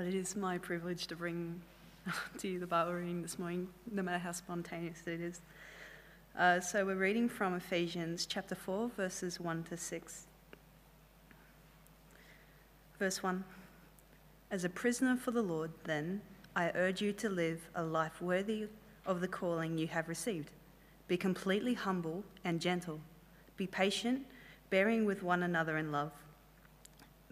It is my privilege to bring to you the Bible reading this morning, no matter how spontaneous it is. Uh, so we're reading from Ephesians chapter 4, verses 1 to 6. Verse 1 As a prisoner for the Lord, then, I urge you to live a life worthy of the calling you have received. Be completely humble and gentle. Be patient, bearing with one another in love.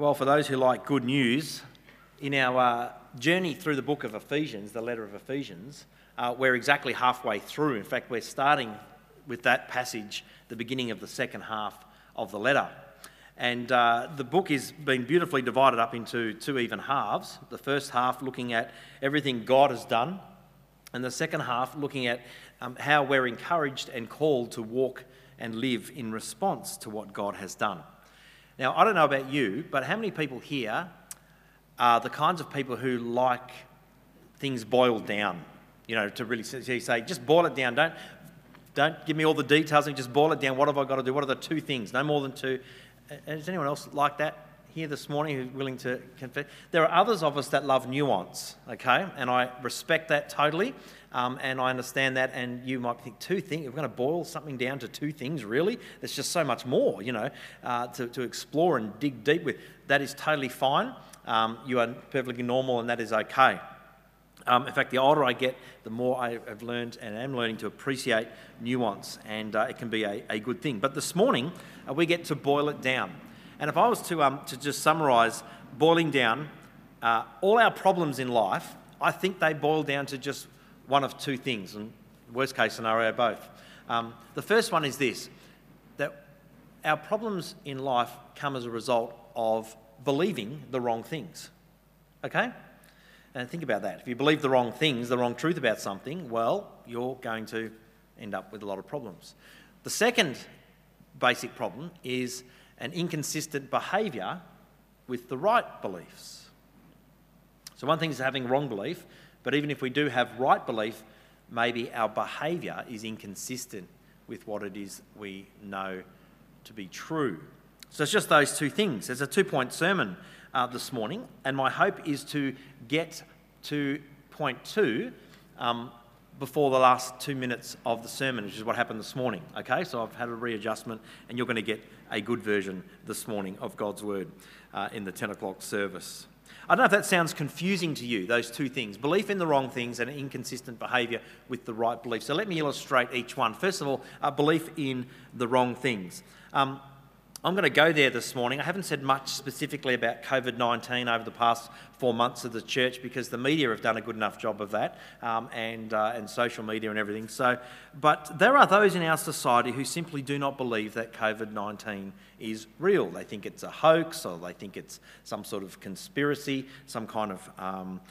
Well, for those who like good news, in our uh, journey through the book of Ephesians, the letter of Ephesians, uh, we're exactly halfway through. In fact, we're starting with that passage, the beginning of the second half of the letter. And uh, the book has been beautifully divided up into two even halves. The first half looking at everything God has done, and the second half looking at um, how we're encouraged and called to walk and live in response to what God has done. Now, I don't know about you, but how many people here are the kinds of people who like things boiled down? You know, to really say, just boil it down. Don't, don't give me all the details and just boil it down. What have I got to do? What are the two things? No more than two. Is anyone else like that here this morning who's willing to confess? There are others of us that love nuance, okay? And I respect that totally. Um, and I understand that, and you might think two things. We're going to boil something down to two things, really. There's just so much more, you know, uh, to, to explore and dig deep with. That is totally fine. Um, you are perfectly normal, and that is okay. Um, in fact, the older I get, the more I have learned and am learning to appreciate nuance, and uh, it can be a, a, good thing. But this morning, uh, we get to boil it down. And if I was to, um, to just summarise boiling down uh, all our problems in life, I think they boil down to just one of two things, and worst case scenario, both. Um, the first one is this that our problems in life come as a result of believing the wrong things. Okay? And think about that. If you believe the wrong things, the wrong truth about something, well, you're going to end up with a lot of problems. The second basic problem is an inconsistent behaviour with the right beliefs. So, one thing is having wrong belief, but even if we do have right belief, maybe our behaviour is inconsistent with what it is we know to be true. So it's just those two things. There's a two point sermon uh, this morning, and my hope is to get to point two um, before the last two minutes of the sermon, which is what happened this morning. Okay, so I've had a readjustment, and you're going to get a good version this morning of God's Word uh, in the 10 o'clock service. I don't know if that sounds confusing to you, those two things belief in the wrong things and inconsistent behaviour with the right belief. So let me illustrate each one. First of all, uh, belief in the wrong things. Um, I'm going to go there this morning. I haven't said much specifically about COVID 19 over the past four months of the church because the media have done a good enough job of that um, and, uh, and social media and everything. So, but there are those in our society who simply do not believe that COVID 19 is real. They think it's a hoax or they think it's some sort of conspiracy, some kind of. Um,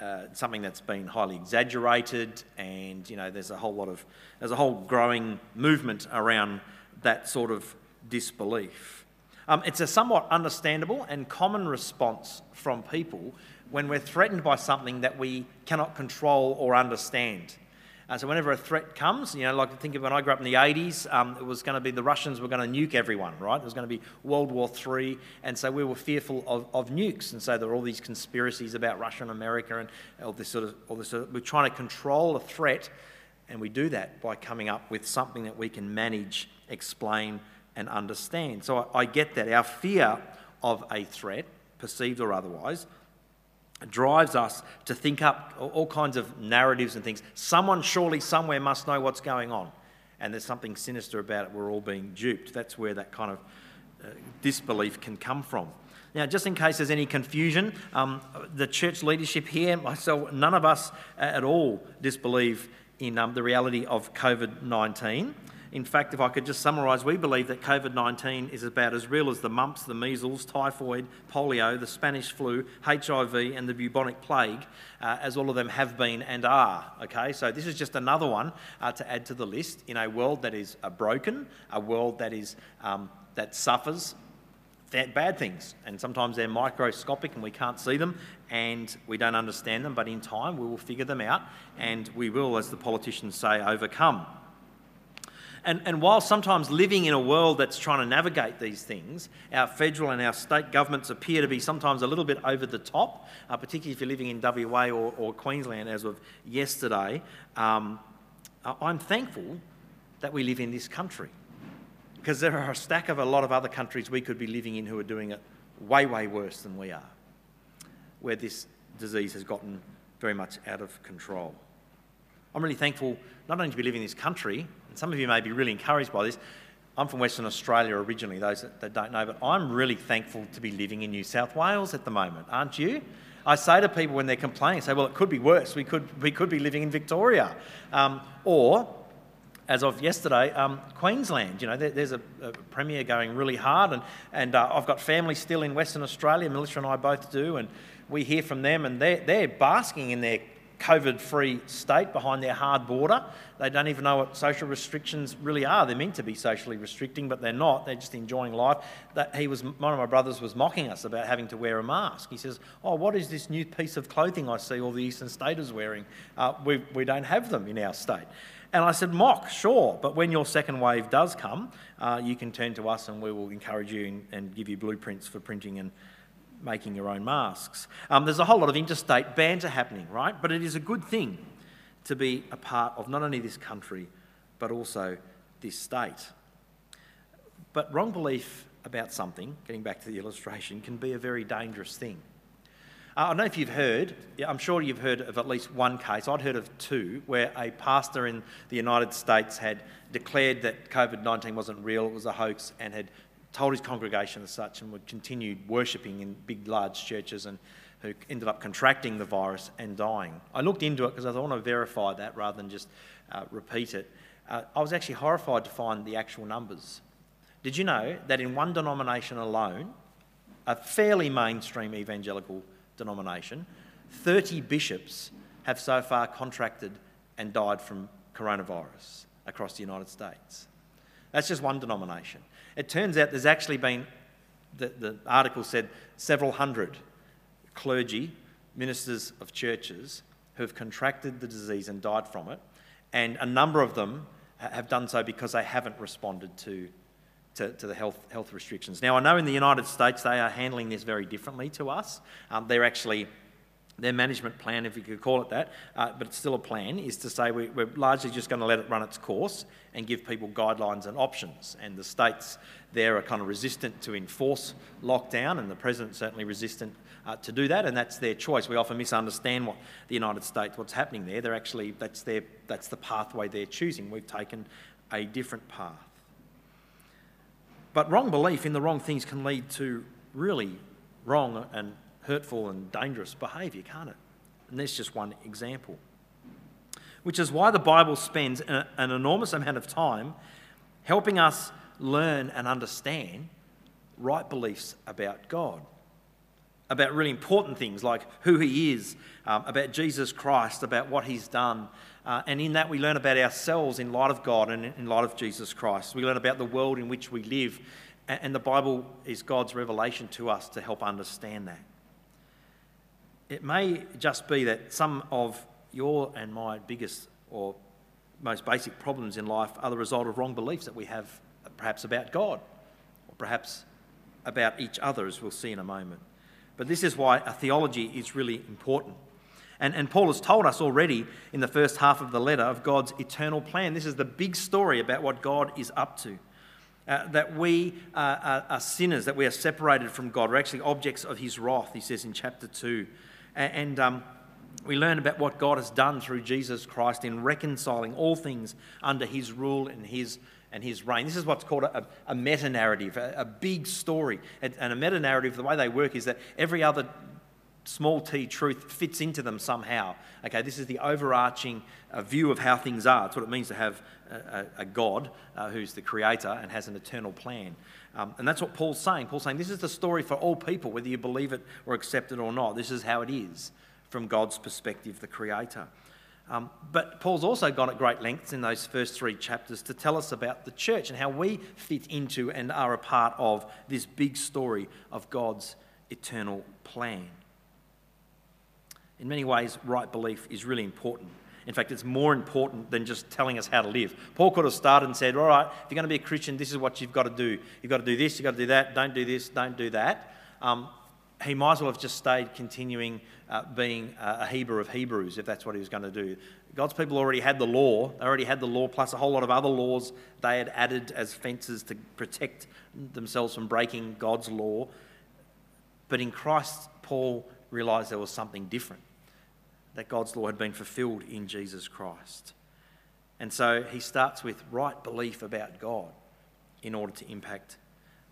uh, something that's been highly exaggerated, and you know, there's a whole lot of there's a whole growing movement around that sort of disbelief. Um, it's a somewhat understandable and common response from people when we're threatened by something that we cannot control or understand. Uh, so whenever a threat comes, you know, like think of when I grew up in the 80s, um, it was going to be the Russians were going to nuke everyone, right? It was going to be World War III, and so we were fearful of, of nukes, and so there were all these conspiracies about Russia and America and all this sort of, all this sort of, we're trying to control a threat, and we do that by coming up with something that we can manage, explain, and understand. So I, I get that. Our fear of a threat, perceived or otherwise, drives us to think up all kinds of narratives and things. Someone surely somewhere must know what's going on, and there's something sinister about it. We're all being duped. That's where that kind of uh, disbelief can come from. Now, just in case there's any confusion, um, the church leadership here, myself, none of us at all disbelieve in um, the reality of COVID 19. In fact, if I could just summarise, we believe that COVID 19 is about as real as the mumps, the measles, typhoid, polio, the Spanish flu, HIV, and the bubonic plague, uh, as all of them have been and are. Okay, so this is just another one uh, to add to the list in a world that is uh, broken, a world that is um, that suffers bad things, and sometimes they're microscopic and we can't see them and we don't understand them, but in time we will figure them out and we will, as the politicians say, overcome. And, and while sometimes living in a world that's trying to navigate these things, our federal and our state governments appear to be sometimes a little bit over the top, uh, particularly if you're living in WA or, or Queensland as of yesterday. Um, I'm thankful that we live in this country because there are a stack of a lot of other countries we could be living in who are doing it way, way worse than we are, where this disease has gotten very much out of control. I'm really thankful not only to be living in this country, some of you may be really encouraged by this. I'm from Western Australia originally, those that, that don't know, but I'm really thankful to be living in New South Wales at the moment, aren't you? I say to people when they're complaining, say, well, it could be worse. We could, we could be living in Victoria. Um, or as of yesterday, um, Queensland. You know, there, there's a, a, premier going really hard, and, and uh, I've got family still in Western Australia. Melissa and I both do, and we hear from them, and they're, they're basking in their COVID free state behind their hard border. They don't even know what social restrictions really are. They're meant to be socially restricting, but they're not. They're just enjoying life. That he was one of my brothers was mocking us about having to wear a mask. He says, "Oh, what is this new piece of clothing I see all the eastern staters wearing? Uh, we, we don't have them in our state." And I said, mock, sure, but when your second wave does come, uh, you can turn to us and we will encourage you and, and, give you blueprints for printing and making your own masks. Um, there's a whole lot of interstate banter happening, right? But it is a good thing to be a part of not only this country, but also this state. But wrong belief about something, getting back to the illustration, can be a very dangerous thing. Uh, I don't know if you've heard, I'm sure you've heard of at least one case, I'd heard of two, where a pastor in the United States had declared that COVID 19 wasn't real, it was a hoax, and had told his congregation as such and would continue worshipping in big, large churches and who ended up contracting the virus and dying. I looked into it because I want to verify that rather than just uh, repeat it. Uh, I was actually horrified to find the actual numbers. Did you know that in one denomination alone, a fairly mainstream evangelical denomination, 30 bishops have so far contracted and died from coronavirus across the United States. That's just one denomination. It turns out there's actually been, the, the article said, several hundred clergy, ministers of churches who have contracted the disease and died from it, and a number of them have done so because they haven't responded to to, to the health, health restrictions. Now, I know in the United States they are handling this very differently to us. Um, they're actually their management plan, if you could call it that, uh, but it's still a plan, is to say we, are largely just going to let it run its course and give people guidelines and options. And the states there are kind of resistant to enforce lockdown, and the president's certainly resistant uh, to do that, and that's their choice. We often misunderstand what the United States, what's happening there. They're actually that's their that's the pathway they're choosing. We've taken a different path. But wrong belief in the wrong things can lead to really wrong and hurtful and dangerous behaviour, can't it? And that's just one example. Which is why the Bible spends an enormous amount of time helping us learn and understand right beliefs about God, about really important things like who He is, um, about Jesus Christ, about what He's done, uh, and in that, we learn about ourselves in light of God and in light of Jesus Christ. We learn about the world in which we live. And the Bible is God's revelation to us to help understand that. It may just be that some of your and my biggest or most basic problems in life are the result of wrong beliefs that we have, perhaps about God, or perhaps about each other, as we'll see in a moment. But this is why a theology is really important. And, and Paul has told us already in the first half of the letter of God's eternal plan. This is the big story about what God is up to. Uh, that we are, are, are, sinners, that we are separated from God. We're actually objects of his wrath, he says in chapter 2. And, um, we learn about what God has done through Jesus Christ in reconciling all things under his rule and his, and his reign. This is what's called a, a meta narrative, a, a, big story. And, and a meta narrative, the way they work is that every other small t truth fits into them somehow. Okay, this is the overarching uh, view of how things are. It's what it means to have a, a, a God uh, who's the creator and has an eternal plan. Um, and that's what Paul's saying. Paul's saying this is the story for all people, whether you believe it or accept it or not. This is how it is from God's perspective, the creator. Um, but Paul's also gone at great lengths in those first three chapters to tell us about the church and how we fit into and are a part of this big story of God's eternal plan. In many ways, right belief is really important. In fact, it's more important than just telling us how to live. Paul could have started and said, All right, if you're going to be a Christian, this is what you've got to do. You've got to do this, you've got to do that, don't do this, don't do that. Um, he might as well have just stayed continuing uh, being a Hebrew of Hebrews if that's what he was going to do. God's people already had the law, they already had the law plus a whole lot of other laws they had added as fences to protect themselves from breaking God's law. But in Christ, Paul realised there was something different, that God's law had been fulfilled in Jesus Christ. And so he starts with right belief about God in order to impact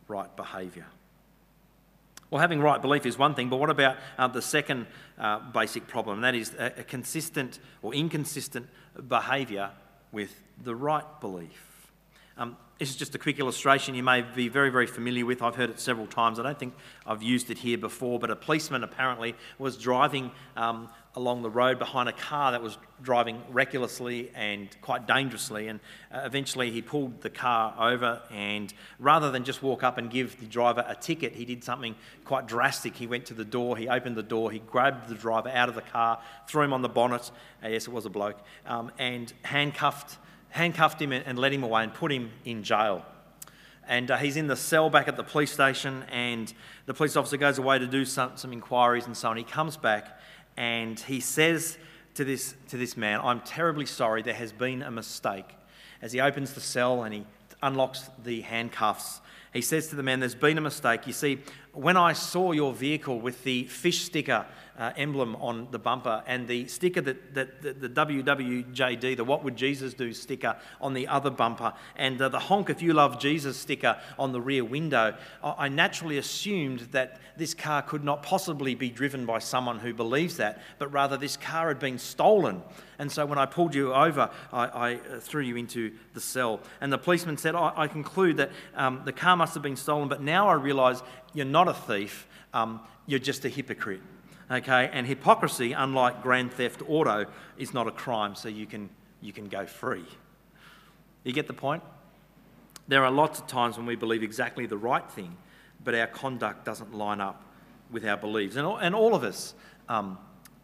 right behaviour. Well, having right belief is one thing, but what about uh, the second uh, basic problem? That is a, a consistent or inconsistent behaviour with the right belief. Um, this is just a quick illustration you may be very, very familiar with. I've heard it several times. I don't think I've used it here before, but a policeman apparently was driving um, along the road behind a car that was driving recklessly and quite dangerously. And uh, eventually he pulled the car over, and rather than just walk up and give the driver a ticket, he did something quite drastic. He went to the door, he opened the door, he grabbed the driver out of the car, threw him on the bonnet. Uh, yes, it was a bloke, um, and handcuffed handcuffed him and led him away and put him in jail. And uh, he's in the cell back at the police station, and the police officer goes away to do some, some inquiries and so on. He comes back and he says to this, to this man, I'm terribly sorry, there has been a mistake. As he opens the cell and he unlocks the handcuffs, he says to the man, There's been a mistake. You see, when I saw your vehicle with the fish sticker uh, emblem on the bumper and the sticker that, that, that, the WWJD, the What Would Jesus Do sticker on the other bumper, and uh, the Honk If You Love Jesus sticker on the rear window, I naturally assumed that this car could not possibly be driven by someone who believes that, but rather this car had been stolen. And so when I pulled you over, I, I uh, threw you into the cell. And the policeman said, I, I conclude that um, the car must have been stolen, but now I realise you're not a thief, um, you're just a hypocrite. Okay, and hypocrisy, unlike grand theft auto, is not a crime, so you can, you can go free. You get the point? There are lots of times when we believe exactly the right thing, but our conduct doesn't line up with our beliefs. And all, and all of us, um,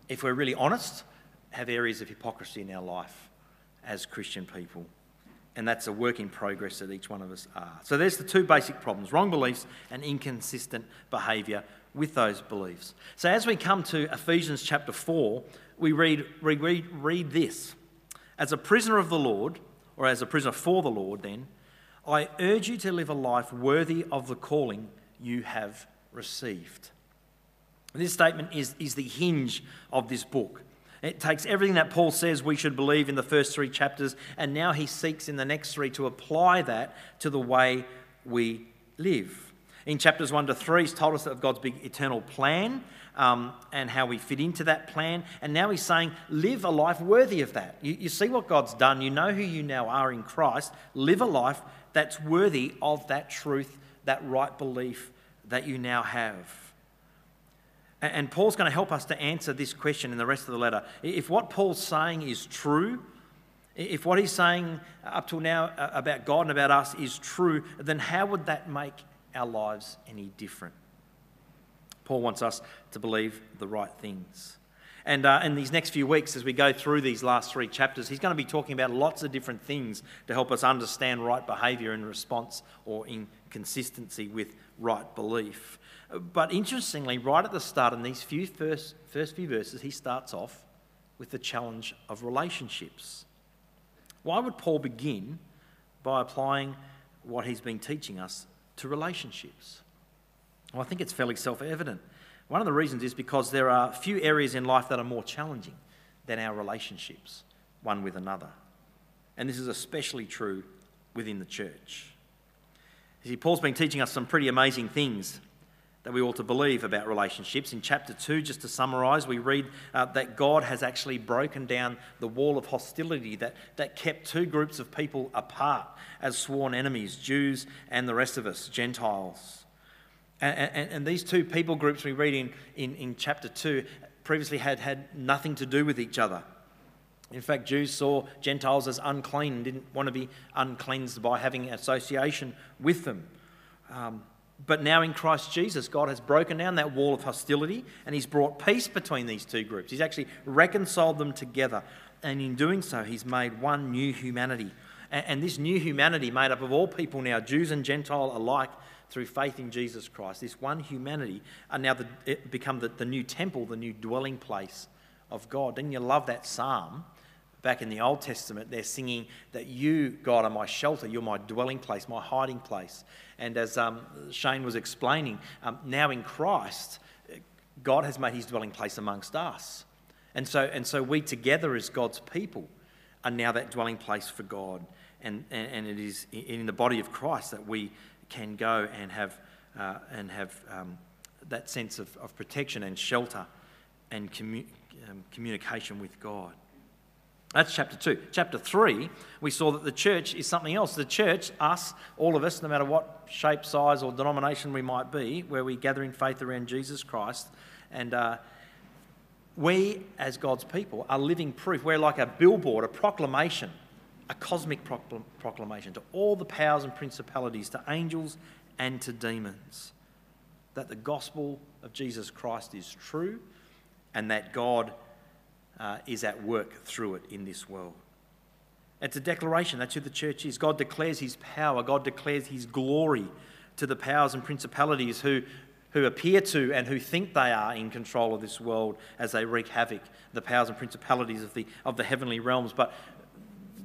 if we're really honest, have areas of hypocrisy in our life as Christian people. And that's a work in progress that each one of us are. So there's the two basic problems wrong beliefs and inconsistent behaviour with those beliefs. So as we come to Ephesians chapter 4, we read, we read, read this As a prisoner of the Lord, or as a prisoner for the Lord, then, I urge you to live a life worthy of the calling you have received. This statement is, is the hinge of this book. It takes everything that Paul says we should believe in the first three chapters, and now he seeks in the next three to apply that to the way we live. In chapters 1 to 3, he's told us of God's big eternal plan um, and how we fit into that plan. And now he's saying, live a life worthy of that. You, you see what God's done, you know who you now are in Christ. Live a life that's worthy of that truth, that right belief that you now have. And, Paul's going to help us to answer this question in the rest of the letter. If what Paul's saying is true, if what he's saying up till now uh, about God and about us is true, then how would that make our lives any different. Paul wants us to believe the right things. And uh, in these next few weeks, as we go through these last three chapters, he's going to be talking about lots of different things to help us understand right behaviour in response or in consistency with right belief. But interestingly, right at the start, in these few first, first few verses, he starts off with the challenge of relationships. Why would Paul begin by applying what he's been teaching us to relationships? Well, I think it's fairly self evident. One of the reasons is because there are few areas in life that are more challenging than our relationships, one with another. And this is especially true within the church. You see, Paul's been teaching us some pretty amazing things that we ought to believe about relationships. In chapter 2, just to summarise, we read uh, that God has actually broken down the wall of hostility that, that kept two groups of people apart as sworn enemies Jews and the rest of us, Gentiles. And, and, and these two people groups we read in, in, in chapter 2 previously had had nothing to do with each other. In fact, Jews saw Gentiles as unclean and didn't want to be uncleansed by having association with them. Um, but now in Christ Jesus, God has broken down that wall of hostility and He's brought peace between these two groups. He's actually reconciled them together. And in doing so, He's made one new humanity. And this new humanity, made up of all people now, Jews and Gentile alike, through faith in Jesus Christ, this one humanity, are now the, become the, the new temple, the new dwelling place of God. Didn't you love that psalm? Back in the Old Testament, they're singing that you, God, are my shelter, you're my dwelling place, my hiding place. And as um, Shane was explaining, um, now in Christ, God has made his dwelling place amongst us. And so, and so we together as God's people are now that dwelling place for God. And, and, and it is in the body of Christ that we can go and have, uh, and have um, that sense of, of protection and shelter and commu- um, communication with God. That's chapter 2. Chapter 3, we saw that the church is something else. The church, us, all of us, no matter what shape, size, or denomination we might be, where we gather in faith around Jesus Christ, and uh, we, as God's people, are living proof. We're like a billboard, a proclamation, a cosmic proclamation to all the powers and principalities, to angels and to demons, that the gospel of Jesus Christ is true and that God uh, is at work through it in this world. It's a declaration. That's who the church is. God declares his power, God declares his glory to the powers and principalities who, who appear to and who think they are in control of this world as they wreak havoc, the powers and principalities of the, of the heavenly realms. But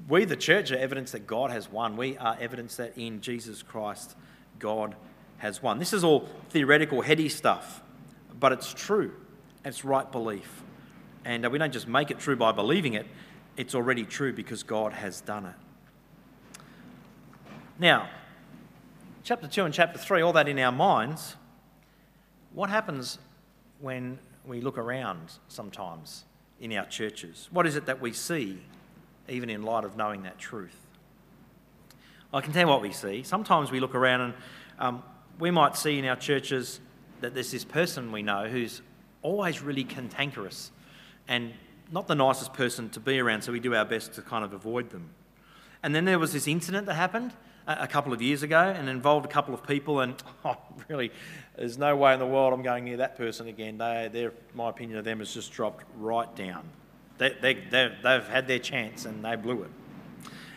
we, the church, are evidence that God has won. We are evidence that in Jesus Christ, God has won. This is all theoretical, heady stuff, but it's true. It's right belief. And uh, we don't just make it true by believing it, it's already true because God has done it. Now, chapter 2 and chapter 3, all that in our minds, what happens when we look around sometimes in our churches? What is it that we see, even in light of knowing that truth? I can tell you what we see. Sometimes we look around and um, we might see in our churches that there's this person we know who's always really cantankerous and not the nicest person to be around, so we do our best to kind of avoid them. And then there was this incident that happened a couple of years ago and involved a couple of people, and oh, really, there's no way in the world I'm going near that person again. They, my opinion of them has just dropped right down. They, they, they've had their chance and they blew it.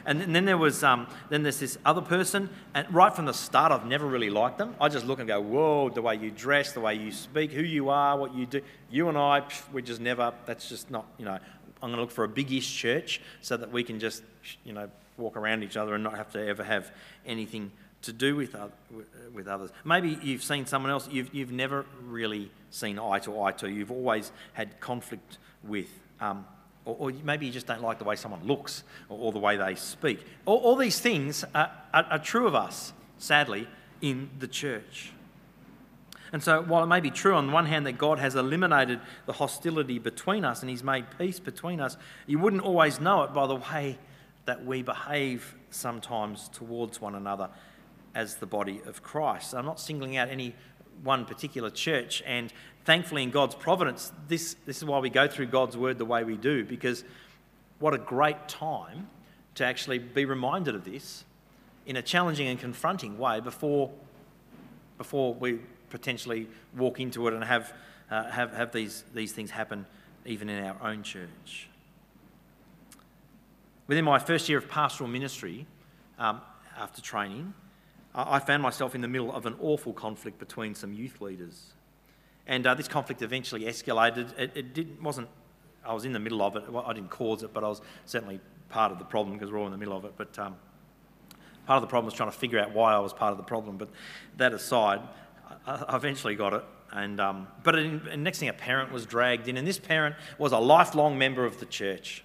And then there was, um, then there's this other person, and right from the start, I've never really liked them. I just look and go, whoa, the way you dress, the way you speak, who you are, what you do. You and I, we just never. That's just not, you know. I'm going to look for a big-ish church so that we can just, you know, walk around each other and not have to ever have anything to do with, other, with others. Maybe you've seen someone else you've, you've never really seen eye to eye to. You've always had conflict with. Um, or, or, maybe you just don't like the way someone looks or, or the way they speak. All, all these things are, are, are, true of us, sadly, in the church. And so, while it may be true on the one hand that God has eliminated the hostility between us and He's made peace between us, you wouldn't always know it by the way that we behave sometimes towards one another as the body of Christ. I'm not singling out any one particular church. And thankfully, in God's providence, this, this is why we go through God's word the way we do, because what a great time to actually be reminded of this in a challenging and confronting way before, before we potentially walk into it and have, uh, have, have these, these things happen even in our own church. Within my first year of pastoral ministry, um, after training, I found myself in the middle of an awful conflict between some youth leaders. And uh, this conflict eventually escalated. It, it didn't, wasn't, I was in the middle of it. I didn't cause it, but I was certainly part of the problem because we're all in the middle of it. But um, part of the problem was trying to figure out why I was part of the problem. But that aside, I, I eventually got it. And, um, but in, and next thing, a parent was dragged in, and this parent was a lifelong member of the church.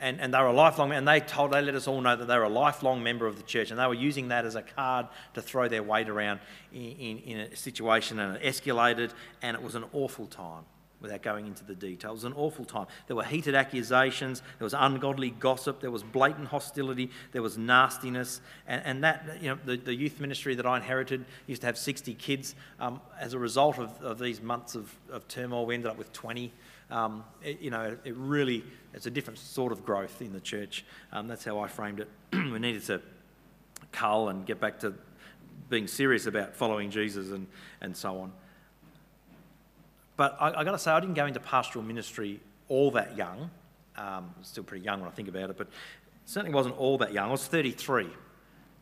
And, and they were a lifelong, and they told, they let us all know that they were a lifelong member of the church, and they were using that as a card to throw their weight around in, in, in a situation, and it escalated, and it was an awful time without going into the details. It was an awful time. There were heated accusations, there was ungodly gossip, there was blatant hostility, there was nastiness, and, and that, you know, the, the youth ministry that I inherited used to have 60 kids. Um, as a result of, of these months of, of turmoil, we ended up with 20. Um, it, you know, it really, it's a different sort of growth in the church. Um, that's how I framed it. we needed to cull and get back to being serious about following Jesus and, and so on. But I, I got to say, I didn't go into pastoral ministry all that young. Um, still pretty young when I think about it, but certainly wasn't all that young. I was 33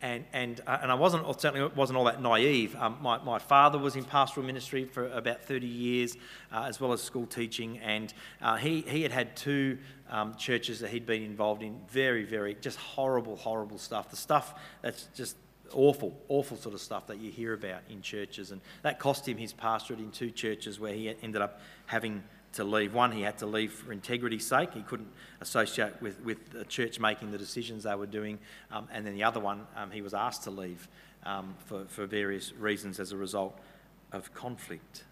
and and uh, and I wasn't certainly wasn't all that naive. Um, my my father was in pastoral ministry for about thirty years, uh, as well as school teaching, and uh, he he had had two um, churches that he'd been involved in. Very very just horrible horrible stuff. The stuff that's just awful awful sort of stuff that you hear about in churches, and that cost him his pastorate in two churches where he ended up having to leave. One, he had to leave for integrity's sake. He couldn't associate with, with the church making the decisions they were doing. Um, and then the other one, um, he was asked to leave um, for, for various reasons as a result of conflict.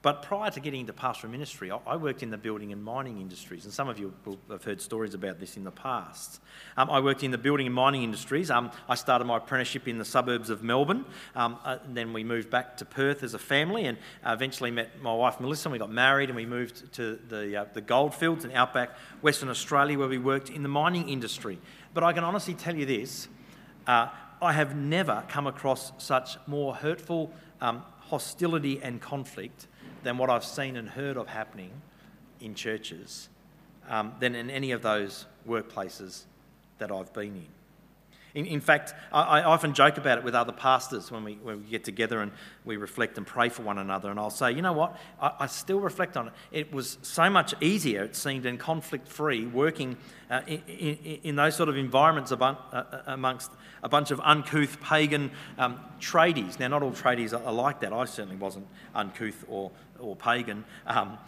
But prior to getting into pastoral ministry, I worked in the building and mining industries, and some of you have heard stories about this in the past. Um, I worked in the building and mining industries. Um, I started my apprenticeship in the suburbs of Melbourne. Um, uh, then we moved back to Perth as a family, and uh, eventually met my wife Melissa. And we got married, and we moved to the uh, the goldfields in outback Western Australia, where we worked in the mining industry. But I can honestly tell you this: uh, I have never come across such more hurtful um, hostility and conflict than what I've seen and heard of happening in churches um, than in any of those workplaces that I've been in. In, in fact, I, I, often joke about it with other pastors when we, when we get together and we reflect and pray for one another. And I'll say, you know what? I, I still reflect on it. It was so much easier, it seemed, and conflict free working uh, in, in, in, those sort of environments uh, uh, amongst a bunch of uncouth pagan um, tradies. Now, not all tradies are, are, like that. I certainly wasn't uncouth or, or pagan. Um,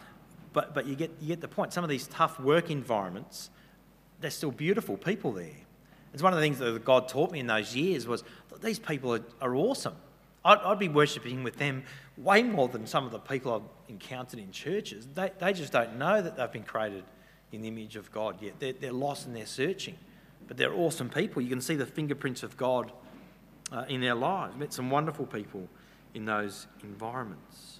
but but you, get, you get the point. Some of these tough work environments, they're still beautiful people there. It's one of the things that God taught me in those years was these people are, are awesome. I'd, I'd, be worshipping with them way more than some of the people I've encountered in churches. They, they just don't know that they've been created in the image of God yet. They're, they're lost and they're searching. But they're awesome people. You can see the fingerprints of God uh, in their lives. Met some wonderful people in those environments.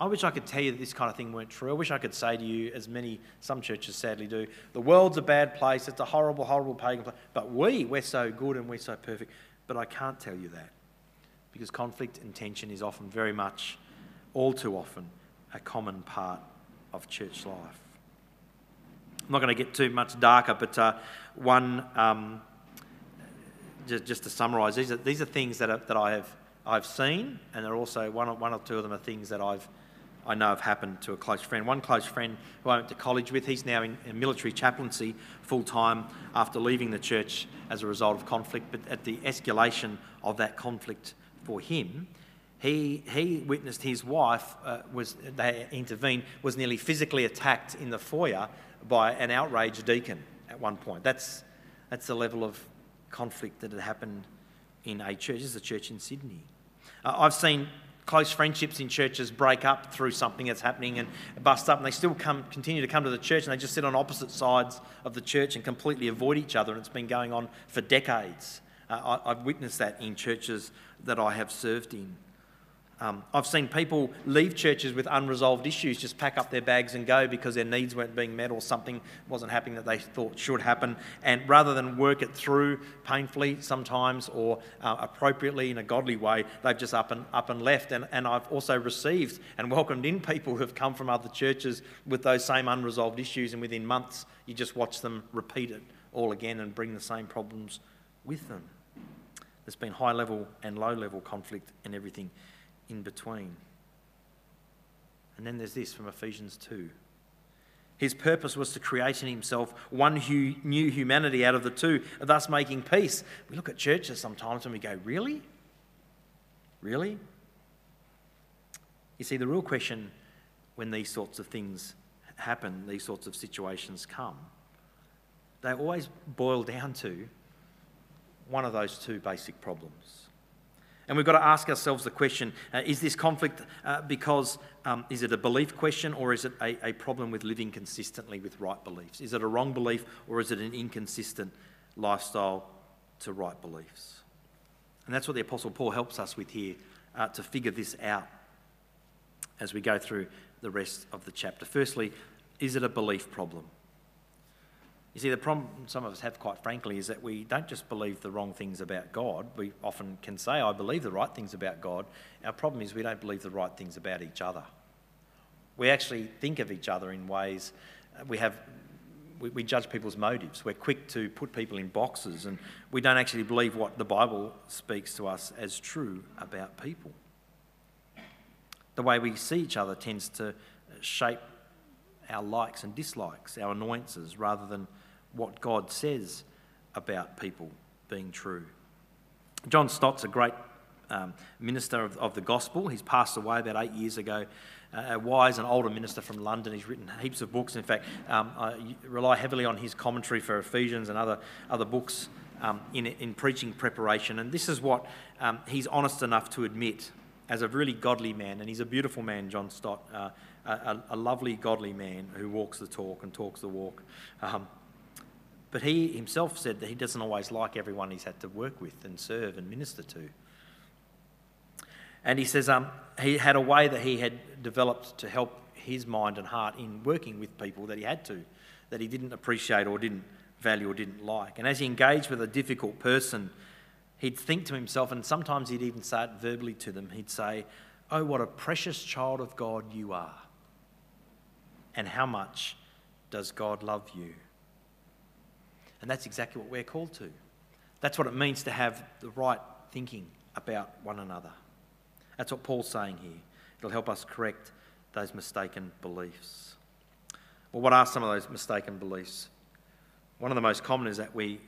I wish I could tell you that this kind of thing weren't true. I wish I could say to you, as many, some churches sadly do, the world's a bad place, it's a horrible, horrible pagan place. But we, we're so good and we're so perfect. But I can't tell you that because conflict and tension is often very much, all too often, a common part of church life. I'm not going to get too much darker, but uh, one, um, just, just to summarise, these are, these are things that, are, that I have I've seen, and there are also one, one or two of them are things that I've I know have happened to a close friend. One close friend who I went to college with, he's now in, in military chaplaincy full time after leaving the church as a result of conflict. But at the escalation of that conflict for him, he, he witnessed his wife uh, was they intervened was nearly physically attacked in the foyer by an outraged deacon at one point. That's that's the level of conflict that had happened in a church. This is a church in Sydney. Uh, I've seen close friendships in churches break up through something that's happening and bust up, and they still come, continue to come to the church, and they just sit on opposite sides of the church and completely avoid each other. And it's been going on for decades. Uh, I, I've witnessed that in churches that I have served in. Um, I've seen people leave churches with unresolved issues, just pack up their bags and go because their needs weren't being met or something wasn't happening that they thought should happen. And rather than work it through painfully sometimes or uh, appropriately in a godly way, they've just up and, up and left. And, and I've also received and welcomed in people who have come from other churches with those same unresolved issues, and within months, you just watch them repeat it all again and bring the same problems with them. There's been high level and low level conflict and everything in between. And then there's this from Ephesians 2. His purpose was to create in himself one new humanity out of the two, thus making peace. We look at churches sometimes and we go, Really? Really? You see, the real question when these sorts of things happen, these sorts of situations come, they always boil down to one of those two basic problems. And we've got to ask ourselves the question uh, is this conflict uh, because um, is it a belief question or is it a, a problem with living consistently with right beliefs? Is it a wrong belief or is it an inconsistent lifestyle to right beliefs? And that's what the Apostle Paul helps us with here uh, to figure this out as we go through the rest of the chapter. Firstly, is it a belief problem? You see, the problem some of us have, quite frankly, is that we don't just believe the wrong things about God. We often can say, I believe the right things about God. Our problem is we don't believe the right things about each other. We actually think of each other in ways, uh, we have. We, we judge people's motives. We're quick to put people in boxes, and we don't actually believe what the Bible speaks to us as true about people. The way we see each other tends to shape our likes and dislikes, our annoyances, rather than what God says about people being true. John Stott's a great um, minister of, of, the gospel. He's passed away about eight years ago. Uh, a wise and older minister from London. He's written heaps of books. In fact, um, I rely heavily on his commentary for Ephesians and other, other books um, in, in preaching preparation. And this is what um, he's honest enough to admit as a really godly man. And he's a beautiful man, John Stott, uh, a, a, lovely, godly man who walks the talk and talks the walk. Um, but he himself said that he doesn't always like everyone he's had to work with and serve and minister to. And he says um, he had a way that he had developed to help his mind and heart in working with people that he had to, that he didn't appreciate or didn't value or didn't like. And as he engaged with a difficult person, he'd think to himself, and sometimes he'd even say it verbally to them, he'd say, Oh, what a precious child of God you are. And how much does God love you? And that's exactly what we're called to. That's what it means to have the right thinking about one another. That's what Paul's saying here. It'll help us correct those mistaken beliefs. Well, what are some of those mistaken beliefs? One of the most common is that we,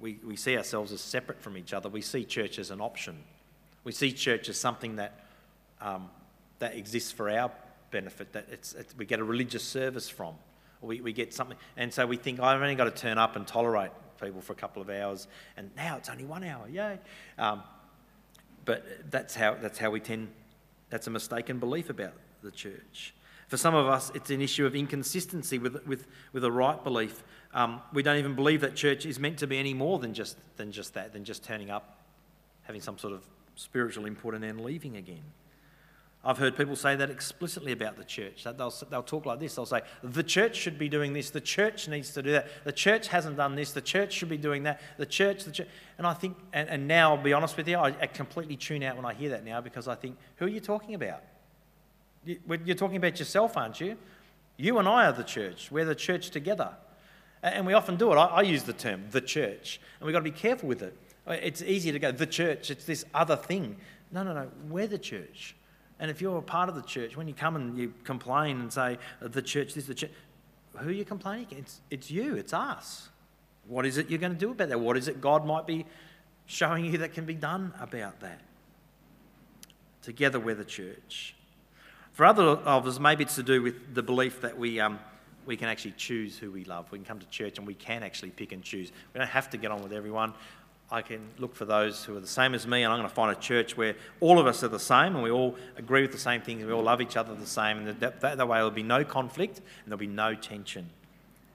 we, we see ourselves as separate from each other. We see church as an option. We see church as something that, um, that exists for our benefit, that it's, it's, we get a religious service from we, we get something. And so we think, I've only got to turn up and tolerate people for a couple of hours, and now it's only one hour, yay. Um, but that's how, that's how we tend, that's a mistaken belief about the church. For some of us, it's an issue of inconsistency with, with, with a right belief. Um, we don't even believe that church is meant to be any more than just, than just that, than just turning up, having some sort of spiritual input, and then leaving again. I've heard people say that explicitly about the church. That they'll, they'll talk like this. They'll say, the church should be doing this. The church needs to do that. The church hasn't done this. The church should be doing that. The church, the church. And I think, and, and now I'll be honest with you, I, I completely tune out when I hear that now because I think, who are you talking about? You, you're talking about yourself, aren't you? You and I are the church. We're the church together. And we often do it. I, I use the term, the church. And we've got to be careful with it. It's easy to go, the church, it's this other thing. No, no, no. We're the church. And if you're a part of the church, when you come and you complain and say, the church, this, the church, who are you complaining against? It's you, it's us. What is it you're going to do about that? What is it God might be showing you that can be done about that? Together we're the church. For other of us, maybe it's to do with the belief that we, um, we can actually choose who we love. We can come to church and we can actually pick and choose. We don't have to get on with everyone. I can look for those who are the same as me, and I'm going to find a church where all of us are the same and we all agree with the same things, and we all love each other the same, and that, that, that way there'll be no conflict and there'll be no tension.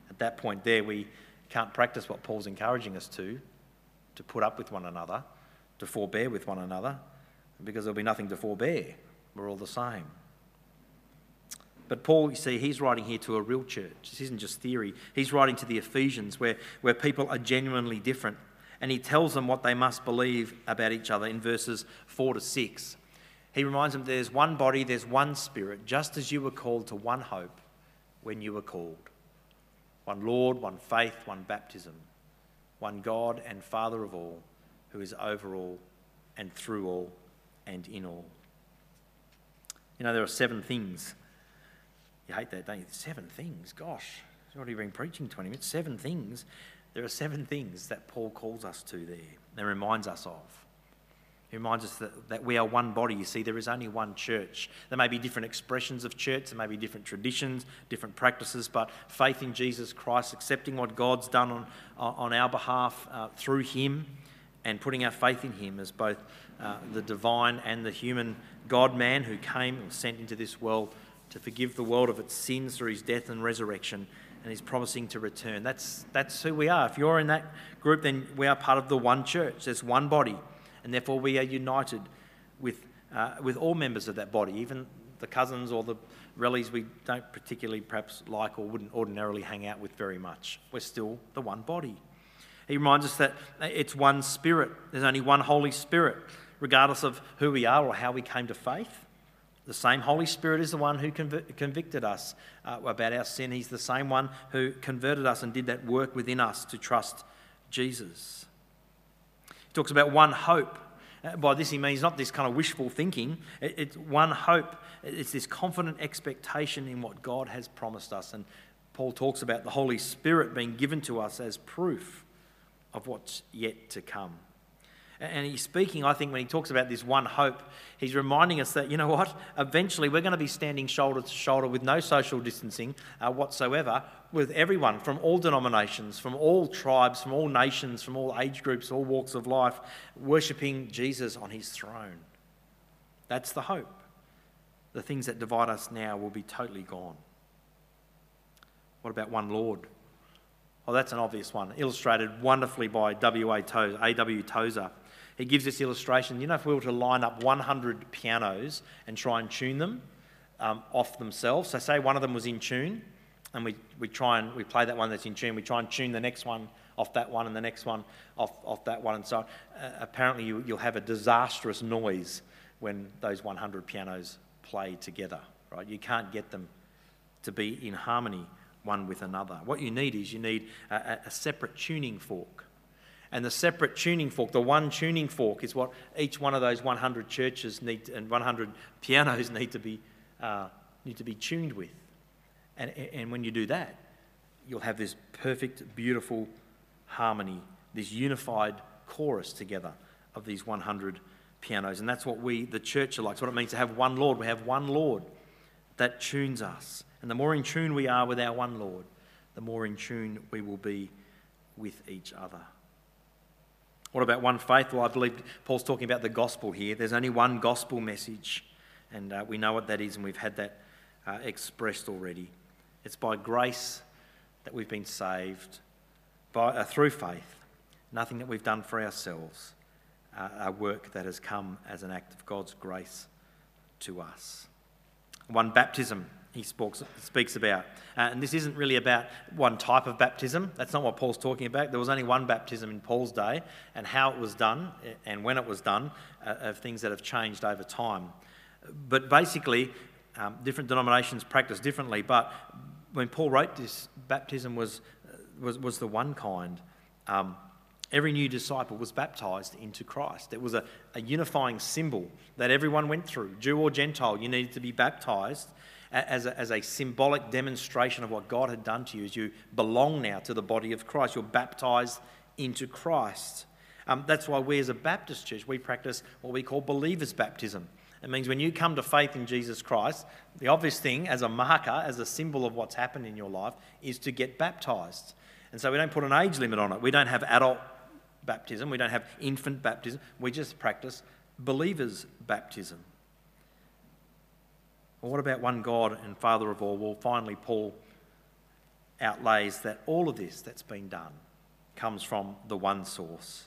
At that point, there, we can't practice what Paul's encouraging us to, to put up with one another, to forbear with one another, because there'll be nothing to forbear. We're all the same. But Paul, you see, he's writing here to a real church. This isn't just theory. He's writing to the Ephesians where, where people are genuinely different and he tells them what they must believe about each other in verses 4 to 6. He reminds them there's one body, there's one spirit, just as you were called to one hope when you were called. One Lord, one faith, one baptism, one God and Father of all, who is over all and through all and in all. You know, there are seven things. You hate that, don't you? Seven things. Gosh, I've already been preaching 20 minutes. Seven things there are seven things that Paul calls us to there and reminds us of. He reminds us that, that we are one body. You see, there is only one church. There may be different expressions of church, there may be different traditions, different practices, but faith in Jesus Christ, accepting what God's done on, on our behalf uh, through Him, and putting our faith in Him as both uh, the divine and the human God man who came and was sent into this world to forgive the world of its sins through His death and resurrection and he's promising to return. That's, that's who we are. If you're in that group, then we are part of the one church. There's one body and therefore we are united with, uh, with all members of that body, even the cousins or the relatives we don't particularly perhaps like or wouldn't ordinarily hang out with very much. We're still the one body. He reminds us that it's one spirit, there's only one Holy Spirit, regardless of who we are or how we came to faith. The same Holy Spirit is the one who conv- convicted us uh, about our sin. He's the same one who converted us and did that work within us to trust Jesus He talks about one hope. Uh, by this, he means not this kind of wishful thinking. It's one hope. It's this confident expectation in what God has promised us. And Paul talks about the Holy Spirit being given to us as proof of what's yet to come. And he's speaking, I think, when he talks about this one hope, he's reminding us that, you know what, eventually we're going to be standing shoulder to shoulder with no social distancing uh, whatsoever with everyone from all denominations, from all tribes, from all nations, from all age groups, all walks of life, worshipping Jesus on his throne. That's the hope. The things that divide us now will be totally gone. What about one Lord? Well, that's an obvious one, illustrated wonderfully by W.A. Tozer, A.W. Tozer. He gives this illustration. You know, if we were to line up 100 pianos and try and tune them um, off themselves, so say one of them was in tune, and we, we try and we play that one that's in tune, we try and tune the next one off that one and the next one off, off that one, and so uh, apparently you, you'll have a disastrous noise when those 100 pianos play together, right? You can't get them to be in harmony one with another. What you need is you need a, a separate tuning fork and the separate tuning fork, the one tuning fork, is what each one of those 100 churches need and 100 pianos need to be, uh, need to be tuned with. And, and when you do that, you'll have this perfect, beautiful harmony, this unified chorus together of these 100 pianos. And that's what we, the church, are like. It's what it means to have one Lord. We have one Lord that tunes us. And the more in tune we are with our one Lord, the more in tune we will be with each other. What about one faith? Well, I believe Paul's talking about the gospel here. There's only one gospel message, and uh, we know what that is, and we've had that uh, expressed already. It's by grace that we've been saved, by, uh, through faith, nothing that we've done for ourselves, uh, a work that has come as an act of God's grace to us. One baptism he speaks about. Uh, and this isn't really about one type of baptism. That's not what Paul's talking about. There was only one baptism in Paul's day, and how it was done and when it was done uh, of things that have changed over time. But basically, um, different denominations practice differently. But when Paul wrote this, baptism was, uh, was, was the one kind. Um, every new disciple was baptized into Christ. It was a, a unifying symbol that everyone went through, Jew or Gentile. You needed to be baptized as a, as a symbolic demonstration of what God had done to you as you belong now to the body of Christ. You're baptized into Christ. Um, that's why we as a Baptist church, we practice what we call believer's baptism. It means when you come to faith in Jesus Christ, the obvious thing as a marker, as a symbol of what's happened in your life, is to get baptized. And so we don't put an age limit on it. We don't have adult baptism, we don't have infant baptism. We just practice believer's baptism. Well, what about one God and Father of all? Well, finally, Paul outlays that all of this that's been done comes from the one source.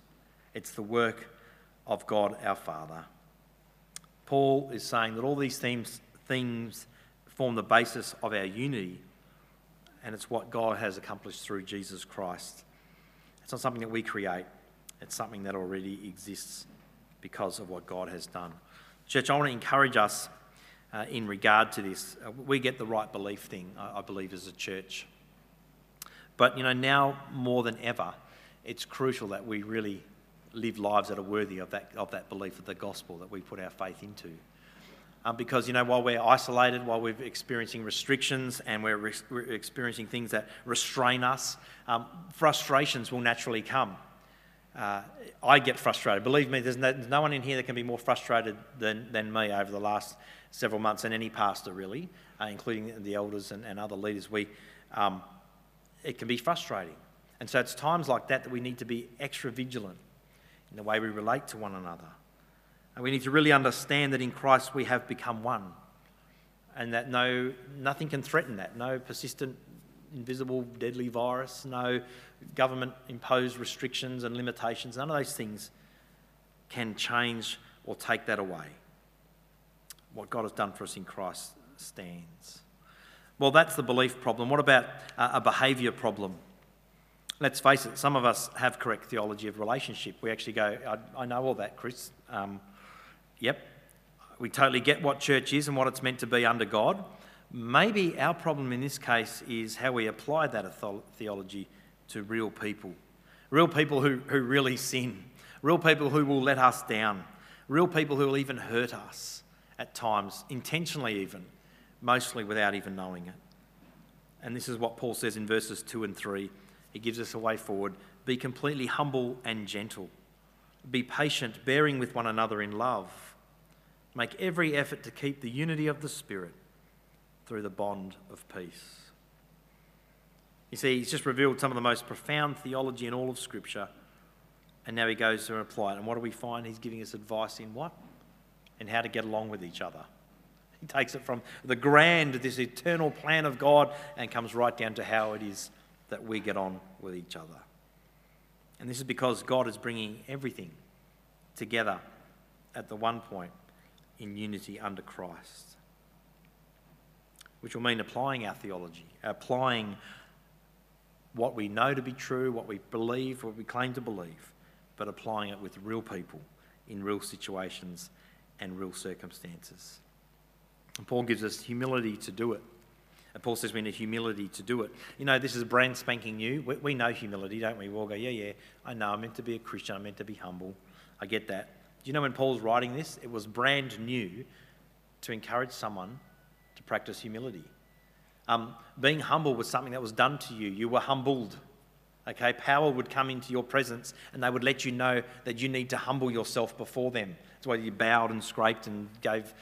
It's the work of God our Father. Paul is saying that all these themes, themes form the basis of our unity, and it's what God has accomplished through Jesus Christ. It's not something that we create, it's something that already exists because of what God has done. Church, I want to encourage us uh, in regard to this. Uh, we get the right belief thing, I, I believe, as a church. But, you know, now more than ever, it's crucial that we really live lives that are worthy of that, of that belief of the gospel that we put our faith into. Um, because, you know, while we're isolated, while we're experiencing restrictions and we're, re- we're experiencing things that restrain us, um, frustrations will naturally come. uh, I get frustrated. Believe me, there's no, there's no, one in here that can be more frustrated than, than me over the last several months, and any pastor really, uh, including the elders and, and other leaders. We, um, it can be frustrating. And so it's times like that that we need to be extra vigilant in the way we relate to one another. And we need to really understand that in Christ we have become one. And that no, nothing can threaten that. No persistent, invisible, deadly virus, no government imposed restrictions and limitations, none of those things can change or take that away. What God has done for us in Christ stands. Well, that's the belief problem. What about a behaviour problem? let's face it, some of us have correct theology of relationship. We actually go, I, I know all that, Chris. Um, yep, we totally get what church is and what it's meant to be under God. Maybe our problem in this case is how we apply that theology to real people. Real people who, who really sin, real people who will let us down, real people who will even hurt us at times, intentionally even, mostly without even knowing it. And this is what Paul says in verses 2 and 3 he gives us a way forward. Be completely humble and gentle. Be patient, bearing with one another in love. Make every effort to keep the unity of the Spirit through the bond of peace. You see, he's just revealed some of the most profound theology in all of Scripture, and now he goes to apply it. And what do we find? He's giving us advice in what? In how to get along with each other. He takes it from the grand, this eternal plan of God, and comes right down to how it is that we get on with each other. And this is because God is bringing everything together at the one point in unity under Christ, which will mean applying our theology, applying what we know to be true, what we believe, what we claim to believe, but applying it with real people in real situations and real circumstances. And Paul gives us humility to do it. And Paul says we need humility to do it. You know, this is brand spanking new. We, we know humility, don't we? We all go, yeah, yeah, I know, I'm meant to be a Christian, I'm meant to be humble. I get that. Do you know when Paul's writing this? It was brand new to encourage someone to practice humility. Um, being humble was something that was done to you. You were humbled. Okay, power would come into your presence and they would let you know that you need to humble yourself before them. That's why you bowed and scraped and gave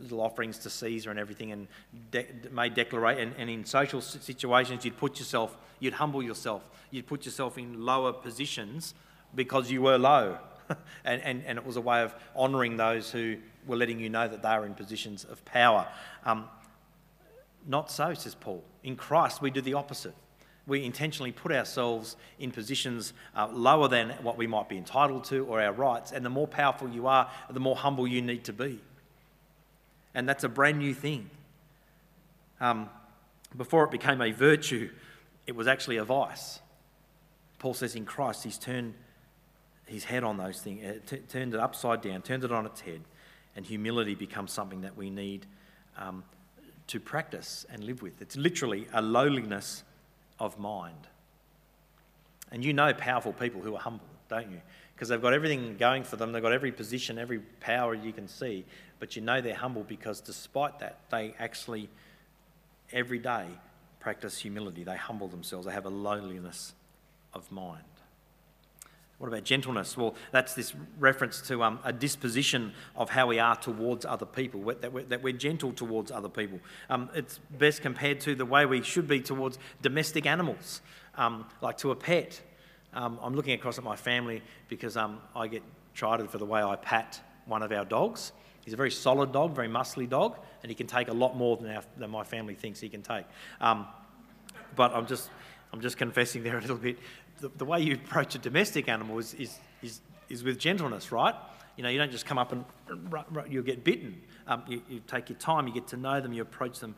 little offerings to Caesar and everything and de- made declaration. And, and in social situations, you'd put yourself, you'd humble yourself, you'd put yourself in lower positions because you were low. and, and, and it was a way of honouring those who were letting you know that they were in positions of power. Um, not so, says Paul. In Christ, we do the opposite. We intentionally put ourselves in positions uh, lower than what we might be entitled to or our rights. And the more powerful you are, the more humble you need to be and that's a brand new thing. Um, before it became a virtue, it was actually a vice. Paul says in Christ, he's turned his head on those things, uh, t- turned it upside down, turned it on its head, and humility becomes something that we need um, to practice and live with. It's literally a lowliness of mind. And you know powerful people who are humble, don't you? Because they've got everything going for them, they've got every position, every power you can see, but you know they're humble because despite that, they actually every day practice humility. They humble themselves, they have a lowliness of mind. What about gentleness? Well, that's this reference to um, a disposition of how we are towards other people, that we're, that we're gentle towards other people. Um, it's best compared to the way we should be towards domestic animals, um, like to a pet. Um, I'm looking across at my family because um, I get chided for the way I pat one of our dogs. He's a very solid dog, very muscly dog, and he can take a lot more than, our, than my family thinks he can take. Um, but I'm just, I'm just confessing there a little bit. The, the way you approach a domestic animal is, is, is, is, with gentleness, right? You know, you don't just come up and you'll get bitten. Um, you, you take your time, you get to know them, you approach them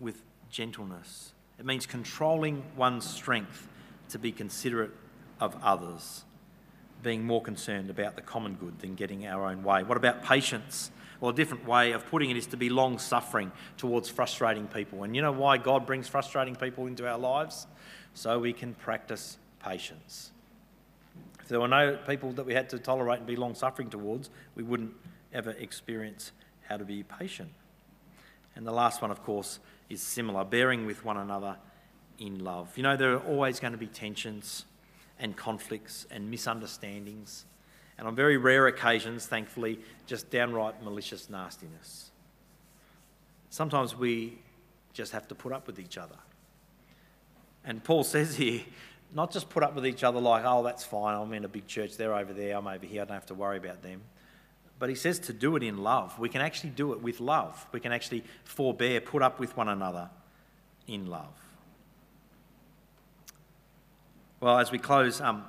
with gentleness. It means controlling one's strength to be considerate of others, being more concerned about the common good than getting our own way. What about patience? Well, a different way of putting it is to be long suffering towards frustrating people. And you know why God brings frustrating people into our lives? So we can practice patience. If there were no people that we had to tolerate and be long suffering towards, we wouldn't ever experience how to be patient. And the last one, of course, is similar bearing with one another in love. You know, there are always going to be tensions and conflicts and misunderstandings, and on very rare occasions, thankfully, just downright malicious nastiness. Sometimes we just have to put up with each other. And Paul says here, not just put up with each other like, oh, that's fine, I'm in a big church, they're over there, I'm over here, I don't have to worry about them. But he says to do it in love. We can actually do it with love. We can actually forbear, put up with one another in love. Well, as we close, um,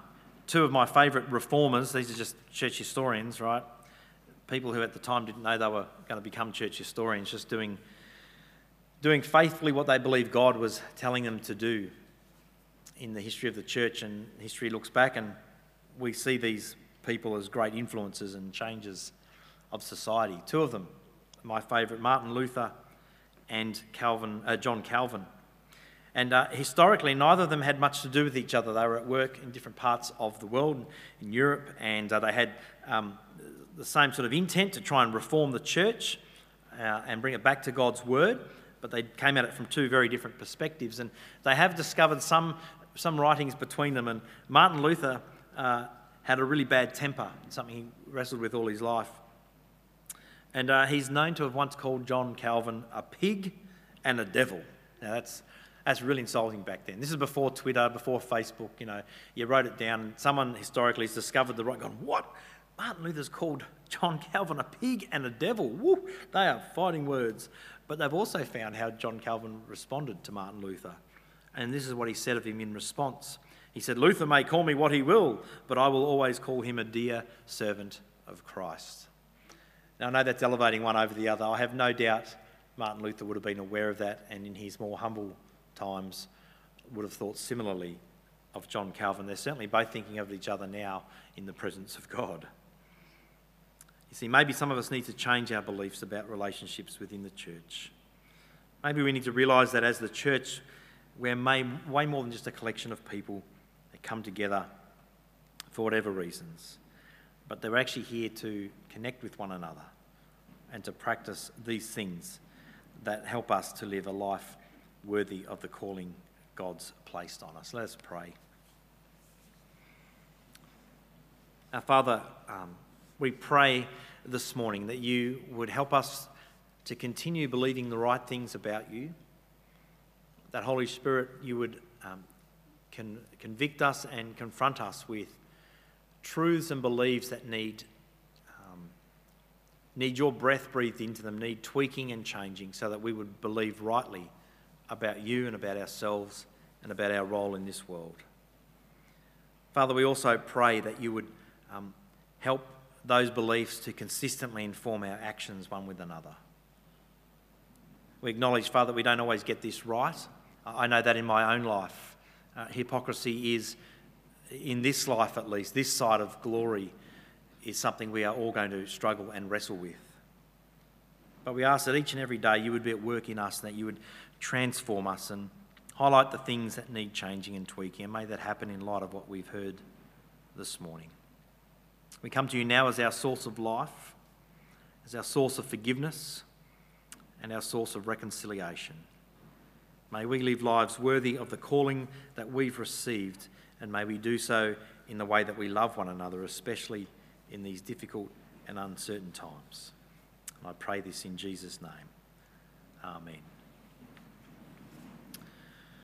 two of my favourite reformers, these are just church historians, right? People who at the time didn't know they were going to become church historians, just doing, doing faithfully what they believed God was telling them to do in the history of the church. And history looks back and we see these people as great influences and changes of society. Two of them, my favourite, Martin Luther and Calvin, uh, John Calvin. And uh, historically, neither of them had much to do with each other. They were at work in different parts of the world, in Europe, and uh, they had um, the same sort of intent to try and reform the church uh, and bring it back to God's word. But they came at it from two very different perspectives. And they have discovered some, some writings between them. And Martin Luther uh, had a really bad temper, something he wrestled with all his life. And uh, he's known to have once called John Calvin a pig and a devil. Now, that's that's really insulting back then. This is before Twitter, before Facebook. You know, you wrote it down. Someone historically has discovered the right. Gone, what? Martin Luther's called John Calvin a pig and a devil. Woo! They are fighting words. But they've also found how John Calvin responded to Martin Luther. And this is what he said of him in response. He said, Luther may call me what he will, but I will always call him a dear servant of Christ. Now, I know that's elevating one over the other. I have no doubt Martin Luther would have been aware of that and in his more humble times would have thought similarly of John Calvin. They're certainly both thinking of each other now in the presence of God. You see, maybe some of us need to change our beliefs about relationships within the church. Maybe we need to realise that as the church, we're way more than just a collection of people that come together for whatever reasons, but they're actually here to connect with one another and to practice these things that help us to live a life worthy of the calling God's placed on us. Let us pray. Our Father, um, we pray this morning that you would help us to continue believing the right things about you, that Holy Spirit, you would um, con- convict us and confront us with truths and beliefs that need, um, need your breath breathed into them, need tweaking and changing so that we would believe rightly about you and about ourselves and about our role in this world. Father, we also pray that you would um, help those beliefs to consistently inform our actions one with another. We acknowledge, Father, we don't always get this right. I know that in my own life. Uh, hypocrisy is, in this life at least, this side of glory, is something we are all going to struggle and wrestle with. But we ask that each and every day you would be at work in us and that you would transform us and highlight the things that need changing and tweaking. And may that happen in light of what we've heard this morning. We come to you now as our source of life, as our source of forgiveness, and our source of reconciliation. May we live lives worthy of the calling that we've received, and may we do so in the way that we love one another, especially in these difficult and uncertain times. And I pray this in Jesus' name. Amen.